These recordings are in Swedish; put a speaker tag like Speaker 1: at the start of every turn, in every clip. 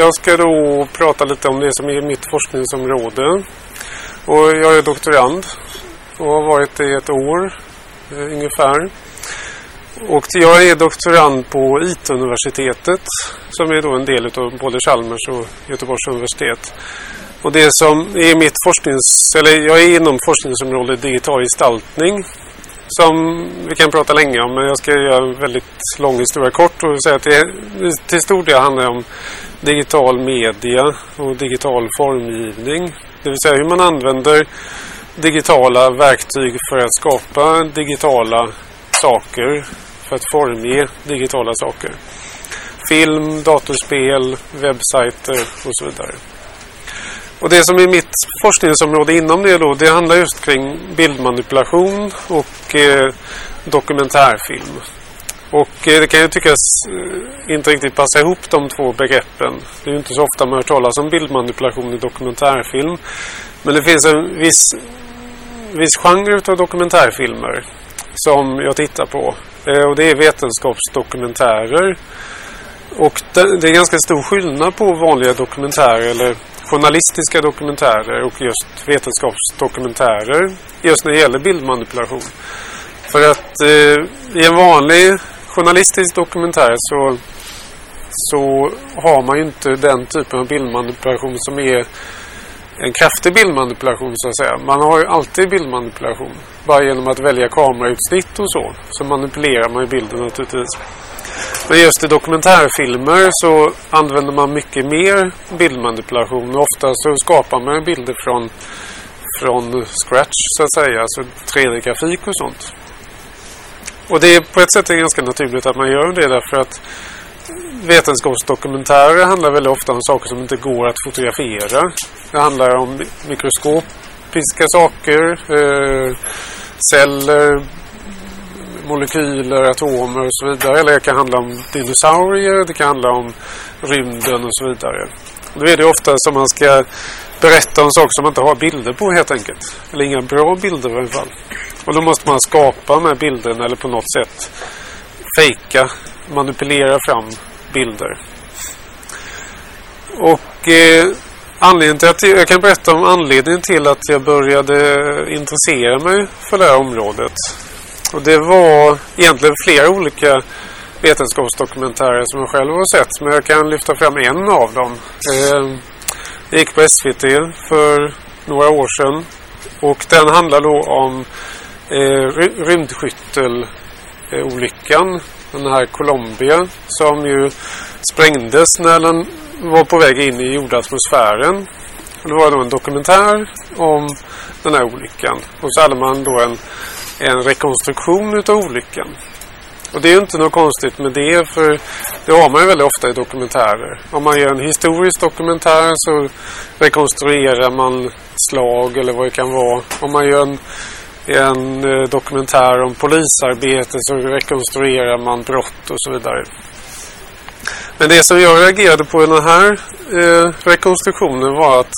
Speaker 1: Jag ska då prata lite om det som är mitt forskningsområde. Och jag är doktorand och har varit det i ett år eh, ungefär. Och jag är doktorand på IT-universitetet som är då en del av både Chalmers och Göteborgs universitet. Och det som är mitt forsknings... Eller jag är inom forskningsområdet digital gestaltning som vi kan prata länge om men jag ska göra en väldigt lång historia kort och säga att det till stor del handlar om digital media och digital formgivning. Det vill säga hur man använder digitala verktyg för att skapa digitala saker, för att formge digitala saker. Film, datorspel, webbsajter och så vidare. Och det som är mitt forskningsområde inom det då, det handlar just kring bildmanipulation och eh, dokumentärfilm. Och eh, det kan ju tyckas eh, inte riktigt passa ihop de två begreppen. Det är ju inte så ofta man hör talas om bildmanipulation i dokumentärfilm. Men det finns en viss, viss genre av dokumentärfilmer som jag tittar på. Eh, och det är vetenskapsdokumentärer. Och det, det är ganska stor skillnad på vanliga dokumentärer eller journalistiska dokumentärer och just vetenskapsdokumentärer just när det gäller bildmanipulation. För att eh, i en vanlig journalistisk dokumentär så, så har man ju inte den typen av bildmanipulation som är en kraftig bildmanipulation så att säga. Man har ju alltid bildmanipulation. Bara genom att välja kamerautsnitt och så. Så manipulerar man ju bilden naturligtvis. Men just i dokumentärfilmer så använder man mycket mer bildmanipulation. Ofta så skapar man bilder från, från scratch så att säga. Alltså 3D-grafik och sånt. Och det är på ett sätt ganska naturligt att man gör det därför att vetenskapsdokumentärer handlar väldigt ofta om saker som inte går att fotografera. Det handlar om mikroskopiska saker, eh, celler, molekyler, atomer och så vidare. Eller det kan handla om dinosaurier, det kan handla om rymden och så vidare. Då är det ofta som man ska berätta om saker som man inte har bilder på helt enkelt. Eller inga bra bilder i alla fall. Och då måste man skapa de här bilderna eller på något sätt fejka, manipulera fram bilder. Och eh, anledningen till att jag kan berätta om anledningen till att jag började intressera mig för det här området. Och det var egentligen flera olika vetenskapsdokumentärer som jag själv har sett. Men jag kan lyfta fram en av dem. Eh, det gick på SVT för några år sedan. Och den handlar då om eh, rymdskyttelolyckan. Den här Colombia som ju sprängdes när den var på väg in i jordatmosfären. Det var då en dokumentär om den här olyckan. Och så hade man då en, en rekonstruktion utav olyckan. Och det är ju inte något konstigt med det för det har man ju väldigt ofta i dokumentärer. Om man gör en historisk dokumentär så rekonstruerar man slag eller vad det kan vara. Om man gör en, en eh, dokumentär om polisarbete så rekonstruerar man brott och så vidare. Men det som jag reagerade på i den här eh, rekonstruktionen var att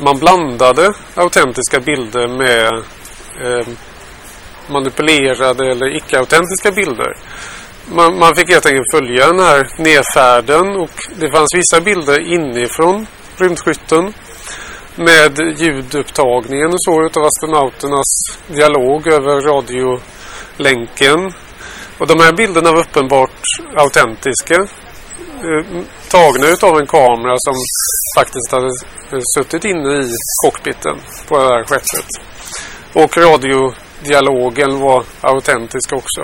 Speaker 1: man blandade autentiska bilder med eh, manipulerade eller icke-autentiska bilder. Man, man, fick helt enkelt följa den här nedfärden och det fanns vissa bilder inifrån rymdskytten med ljudupptagningen och så utav astronauternas dialog över radiolänken. Och de här bilderna var uppenbart autentiska. Eh, tagna utav en kamera som faktiskt hade eh, suttit inne i cockpiten på det här skeppet. Och radiodialogen var autentisk också.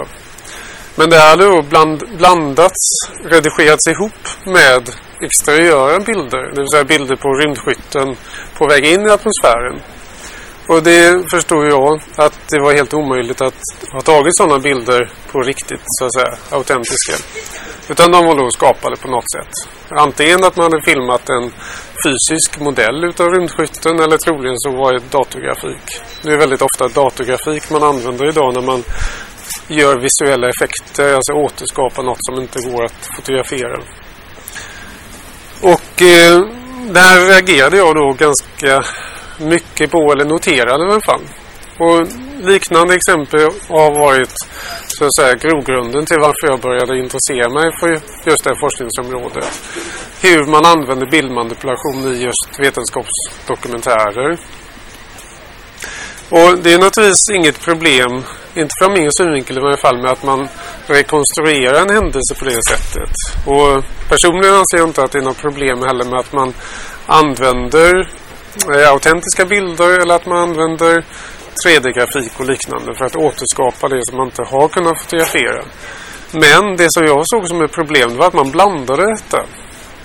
Speaker 1: Men det hade då bland, blandats, redigerats ihop med exteriöra bilder. Det vill säga bilder på rymdskytten på väg in i atmosfären. Och det förstod jag att det var helt omöjligt att ha tagit sådana bilder på riktigt, så att säga, autentiska. Utan de var då skapade på något sätt. Antingen att man hade filmat en fysisk modell utav rymdskytten eller troligen så var det datorgrafik. Det är väldigt ofta datorgrafik man använder idag när man gör visuella effekter, alltså återskapar något som inte går att fotografera. Och eh, där reagerade jag då ganska mycket på, eller noterade i alla fall. Och liknande exempel har varit så att säga, grogrunden till varför jag började intressera mig för just det här forskningsområdet. Hur man använder bildmanipulation i just vetenskapsdokumentärer. Och det är naturligtvis inget problem, inte från min synvinkel i varje fall, med att man rekonstruerar en händelse på det sättet. Och personligen anser jag inte att det är något problem heller med att man använder eh, autentiska bilder eller att man använder 3D-grafik och liknande för att återskapa det som man inte har kunnat fotografera. Men det som jag såg som ett problem var att man blandade detta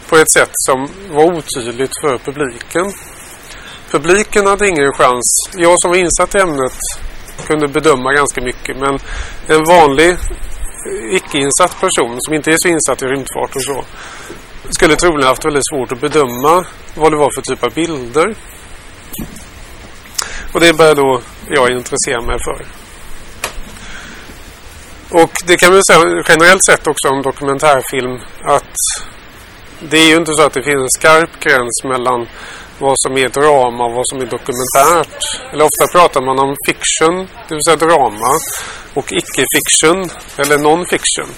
Speaker 1: på ett sätt som var otydligt för publiken. Publiken hade ingen chans. Jag som var insatt i ämnet kunde bedöma ganska mycket men en vanlig icke-insatt person som inte är så insatt i rymdfart och så skulle troligen haft väldigt svårt att bedöma vad det var för typ av bilder. Och det började då jag intressera mig för. Och det kan man säga generellt sett också om dokumentärfilm att det är ju inte så att det finns en skarp gräns mellan vad som är drama och vad som är dokumentärt. Eller ofta pratar man om fiction, det vill säga drama, och icke-fiction, eller non-fiction.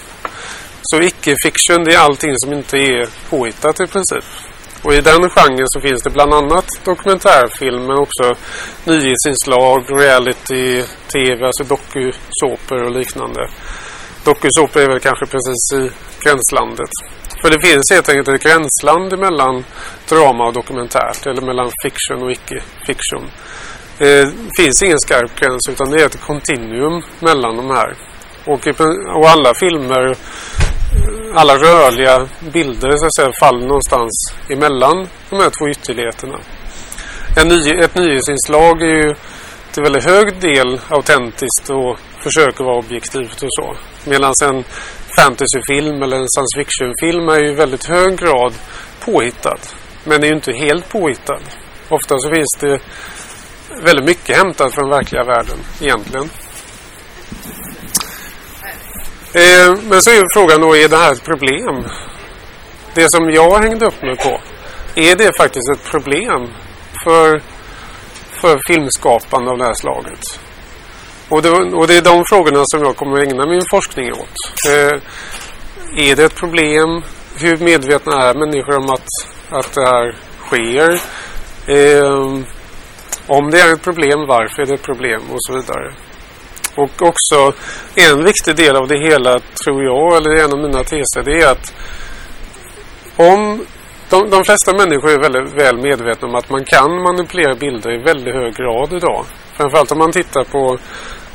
Speaker 1: Så icke-fiction det är allting som inte är påhittat i princip. Och i den genren så finns det bland annat dokumentärfilm men också nyhetsinslag, reality, tv, alltså dokusåpor och liknande. Dokusåpor är väl kanske precis i gränslandet. För det finns helt enkelt ett gränsland mellan drama och dokumentärt eller mellan fiction och icke-fiction. Det finns ingen skarp gräns utan det är ett kontinuum mellan de här. Och, och alla filmer eh, alla rörliga bilder så att säga faller någonstans emellan de här två ytterligheterna. En ny, ett nyhetsinslag är ju till väldigt hög del autentiskt och försöker vara objektivt och så. Medan en fantasyfilm eller en science fiction-film är ju i väldigt hög grad påhittad. Men är ju inte helt påhittad. Ofta så finns det väldigt mycket hämtat från verkliga världen egentligen. Eh, men så är frågan då, är det här ett problem? Det som jag hängde upp mig på, är det faktiskt ett problem för, för filmskapande av det här slaget? Och det, och det är de frågorna som jag kommer att ägna min forskning åt. Eh, är det ett problem? Hur medvetna är människor om att, att det här sker? Eh, om det är ett problem, varför är det ett problem? Och så vidare. Och också en viktig del av det hela tror jag, eller en av mina teser, det är att om de, de flesta människor är väldigt väl medvetna om att man kan manipulera bilder i väldigt hög grad idag. Framförallt om man tittar på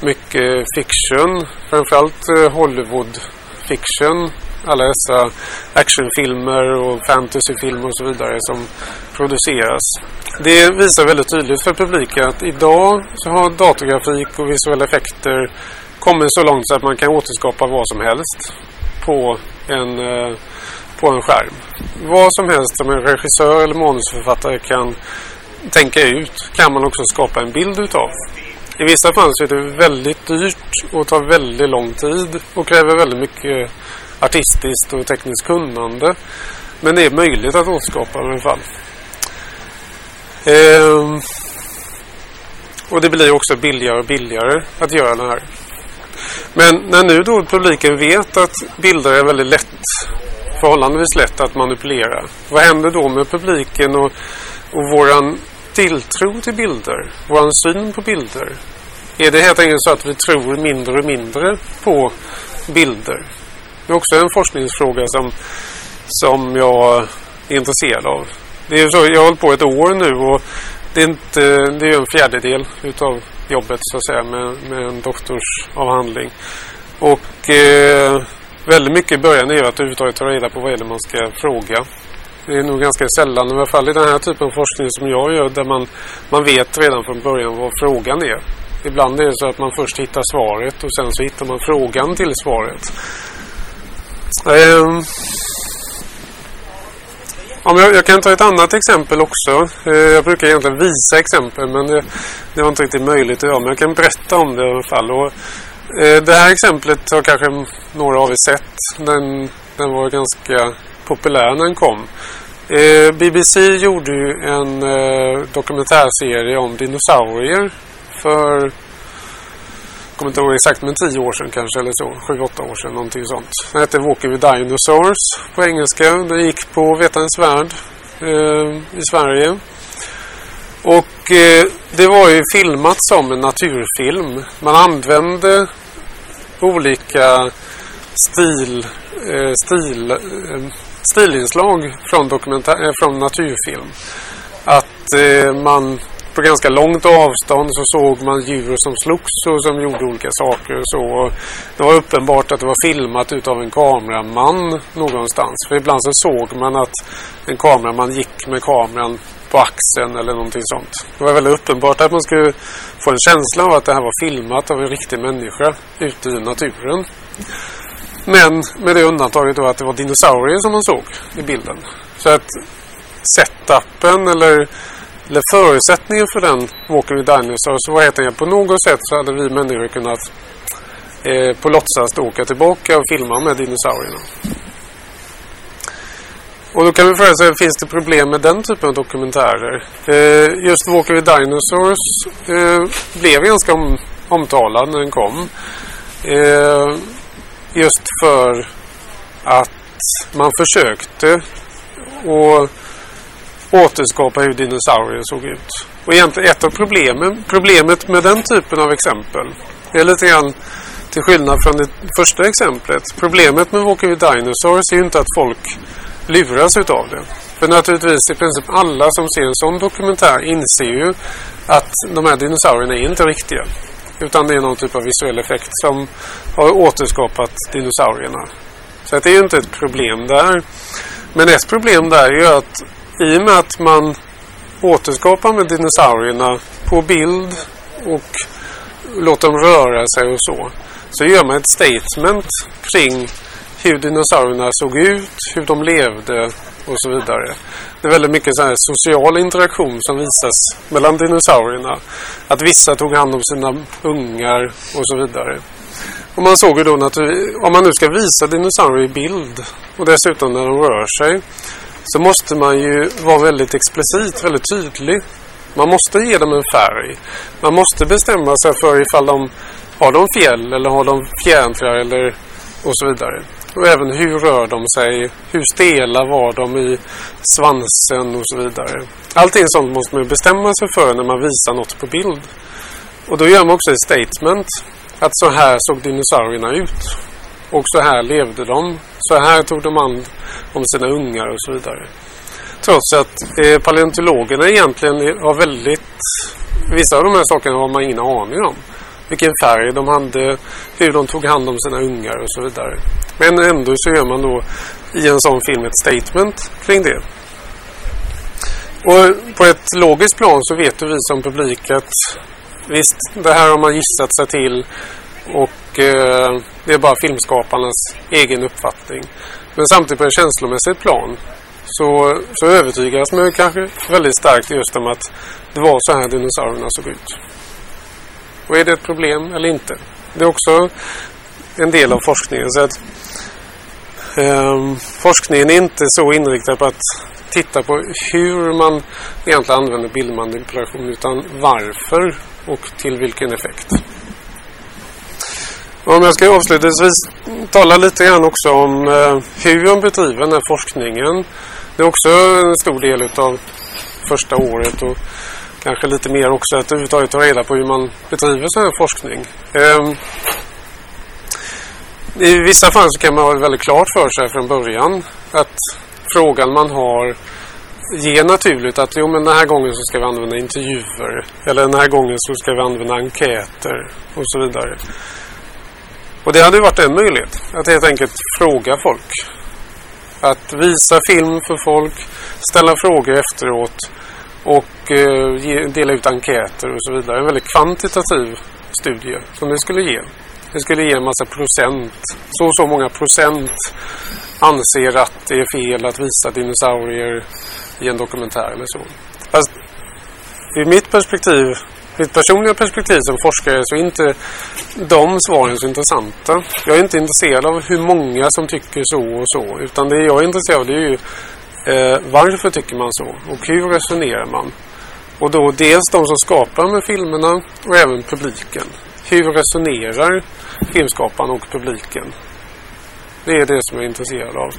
Speaker 1: mycket fiction, framförallt eh, Hollywood fiction alla dessa actionfilmer och fantasyfilmer och så vidare som produceras. Det visar väldigt tydligt för publiken att idag så har datorgrafik och visuella effekter kommit så långt så att man kan återskapa vad som helst på en, eh, på en skärm. Vad som helst som en regissör eller manusförfattare kan tänka ut kan man också skapa en bild utav. I vissa fall så är det väldigt dyrt och tar väldigt lång tid och kräver väldigt mycket artistiskt och tekniskt kunnande. Men det är möjligt att återskapa i alla fall. Ehm, och det blir också billigare och billigare att göra det här. Men när nu då publiken vet att bilder är väldigt lätt, förhållandevis lätt att manipulera. Vad händer då med publiken och, och våran tilltro till bilder? Våran syn på bilder? Är det helt enkelt så att vi tror mindre och mindre på bilder? Det är också en forskningsfråga som, som jag är intresserad av. Det är så, jag har hållit på ett år nu och det är, inte, det är en fjärdedel utav jobbet så att säga med, med en doktorsavhandling. Och eh, väldigt mycket i början är att överhuvudtaget ta reda på vad är det man ska fråga. Det är nog ganska sällan, i alla fall i den här typen av forskning som jag gör, där man, man vet redan från början vad frågan är. Ibland är det så att man först hittar svaret och sen så hittar man frågan till svaret. Eh, jag, jag, kan ta ett annat exempel också. Eh, jag brukar egentligen visa exempel men det, det var inte riktigt möjligt att göra. Men jag kan berätta om det i alla fall. Och, eh, det här exemplet har kanske några av er sett. Den, den var ganska populär när den kom. Eh, BBC gjorde ju en eh, dokumentärserie om dinosaurier för kommer inte ihåg exakt, men tio år sedan kanske eller så. Sju, åtta år sedan, någonting sånt. Den hette Walking with Dinosaurs på engelska. Den gick på Vetarens Värld eh, i Sverige. Och eh, det var ju filmat som en naturfilm. Man använde olika stil, eh, stil, eh, stilinslag från, dokumentär, eh, från naturfilm. Att eh, man på ganska långt avstånd så såg man djur som slogs och som gjorde olika saker och så. Det var uppenbart att det var filmat utav en kameraman någonstans. För ibland så såg man att en kameraman gick med kameran på axeln eller någonting sånt. Det var väldigt uppenbart att man skulle få en känsla av att det här var filmat av en riktig människa ute i naturen. Men med det undantaget då att det var dinosaurier som man såg i bilden. Så att setupen eller, eller förutsättningen för den Walking with Dinosaurs var helt enkelt på något sätt så hade vi människor kunnat eh, på låtsas åka tillbaka och filma med dinosaurierna. Och då kan vi fråga sig, finns det problem med den typen av dokumentärer? Eh, just Walking with Dinosaurs eh, blev ganska om, omtalad när den kom. Eh, just för att man försökte och återskapa hur dinosaurier såg ut. Och egentligen ett av problemen, problemet med den typen av exempel är lite grann till skillnad från det första exemplet. Problemet med Walking with Dinosaurs är ju inte att folk luras utav det. För naturligtvis i princip alla som ser en sån dokumentär inser ju att de här dinosaurierna är inte riktiga. Utan det är någon typ av visuell effekt som har återskapat dinosaurierna. Så det är ju inte ett problem där. Men ett problem där är ju att i och med att man återskapar med dinosaurierna på bild och låter dem röra sig och så. Så gör man ett statement kring hur dinosaurierna såg ut, hur de levde och så vidare. Det är väldigt mycket så här social interaktion som visas mellan dinosaurierna. Att vissa tog hand om sina ungar och så vidare. Och man såg ju då att om man nu ska visa dinosaurier i bild och dessutom när de rör sig så måste man ju vara väldigt explicit, väldigt tydlig. Man måste ge dem en färg. Man måste bestämma sig för ifall de har de fjäll eller har de fjädrar eller och så vidare. Och även hur rör de sig? Hur stela var de i svansen och så vidare. Allting sånt måste man bestämma sig för när man visar något på bild. Och då gör man också ett statement. Att så här såg dinosaurierna ut. Och så här levde de. Så här tog de hand om sina ungar och så vidare. Trots att eh, paleontologerna egentligen har väldigt... Vissa av de här sakerna har man ingen aning om vilken färg de hade, hur de tog hand om sina ungar och så vidare. Men ändå så gör man då i en sån film ett statement kring det. Och på ett logiskt plan så vet vi som publik att visst, det här har man gissat sig till och eh, det är bara filmskaparnas egen uppfattning. Men samtidigt på ett känslomässigt plan så, så övertygas man kanske väldigt starkt just om att det var så här dinosaurierna såg ut. Och är det ett problem eller inte? Det är också en del av forskningen. Så att, eh, forskningen är inte så inriktad på att titta på hur man egentligen använder bildmanipulation utan varför och till vilken effekt. Om jag ska avslutningsvis tala lite grann också om eh, hur man bedriver den här forskningen. Det är också en stor del av första året och kanske lite mer också att överhuvudtaget ta reda på hur man bedriver sån här forskning. Ehm, I vissa fall så kan man ha väldigt klart för sig från början att frågan man har ger naturligt att jo, men den här gången så ska vi använda intervjuer eller den här gången så ska vi använda enkäter och så vidare. Och det hade varit en möjlighet att helt enkelt fråga folk. Att visa film för folk, ställa frågor efteråt och eh, dela ut enkäter och så vidare. En väldigt kvantitativ studie som det skulle ge. Det skulle ge en massa procent. Så och så många procent anser att det är fel att visa dinosaurier i en dokumentär eller så. Fast ur mitt perspektiv, mitt personliga perspektiv som forskare så är inte de svaren så intressanta. Jag är inte intresserad av hur många som tycker så och så. Utan det jag är intresserad av det är ju Eh, varför tycker man så? Och hur resonerar man? Och då dels de som skapar med filmerna och även publiken. hur resonerar filmskaparen och publiken? Det är det som jag är intresserad av.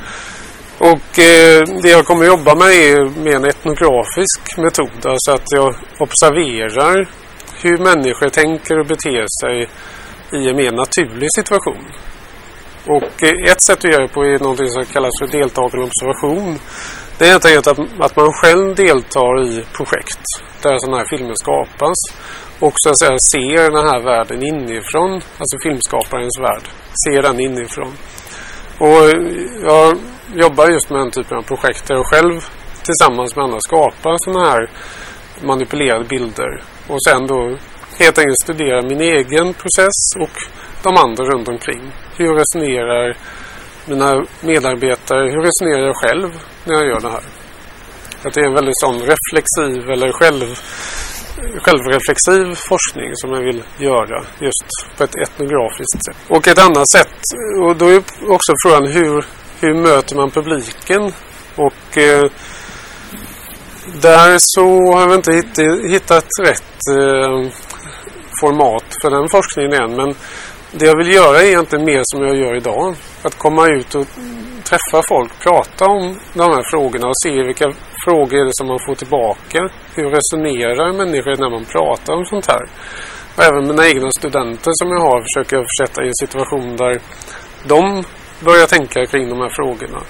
Speaker 1: Och eh, det jag kommer jobba med är med en etnografisk metod. Alltså att jag observerar hur människor tänker och beter sig i en mer naturlig situation. Och eh, ett sätt att göra det på är något som kallas för deltagande observation. Det är helt enkelt att, att man själv deltar i projekt där sådana här filmer skapas och så att säga ser den här världen inifrån, alltså filmskaparens värld, ser den inifrån. Och eh, jag jobbar just med den typen av projekt där jag själv tillsammans med andra skapar sådana här manipulerade bilder och sen då helt enkelt studera min egen process och de andra runt omkring. Hur resonerar mina medarbetare, hur resonerar jag själv när jag gör det här? Att det är en väldigt sån reflexiv eller själv, självreflexiv forskning som jag vill göra just på ett etnografiskt sätt. Och ett annat sätt, och då är också frågan hur, hur möter man publiken? Och eh, där så har jag inte hittat, hittat rätt eh, format för den forskningen än. Men det jag vill göra är egentligen mer som jag gör idag. Att komma ut och träffa folk, prata om de här frågorna och se vilka frågor är det som man får tillbaka. Hur resonerar människor när man pratar om sånt här? Och även mina egna studenter som jag har försöker jag försätta i en situation där de börjar tänka kring de här frågorna.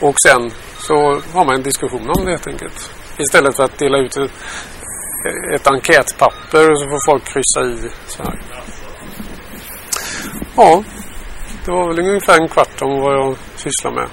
Speaker 1: Och sen så har man en diskussion om det helt enkelt. Istället för att dela ut ett, ett enkätpapper och så får folk kryssa i. Så här. Ja, det var väl ungefär en kvart om vad jag sysslar med.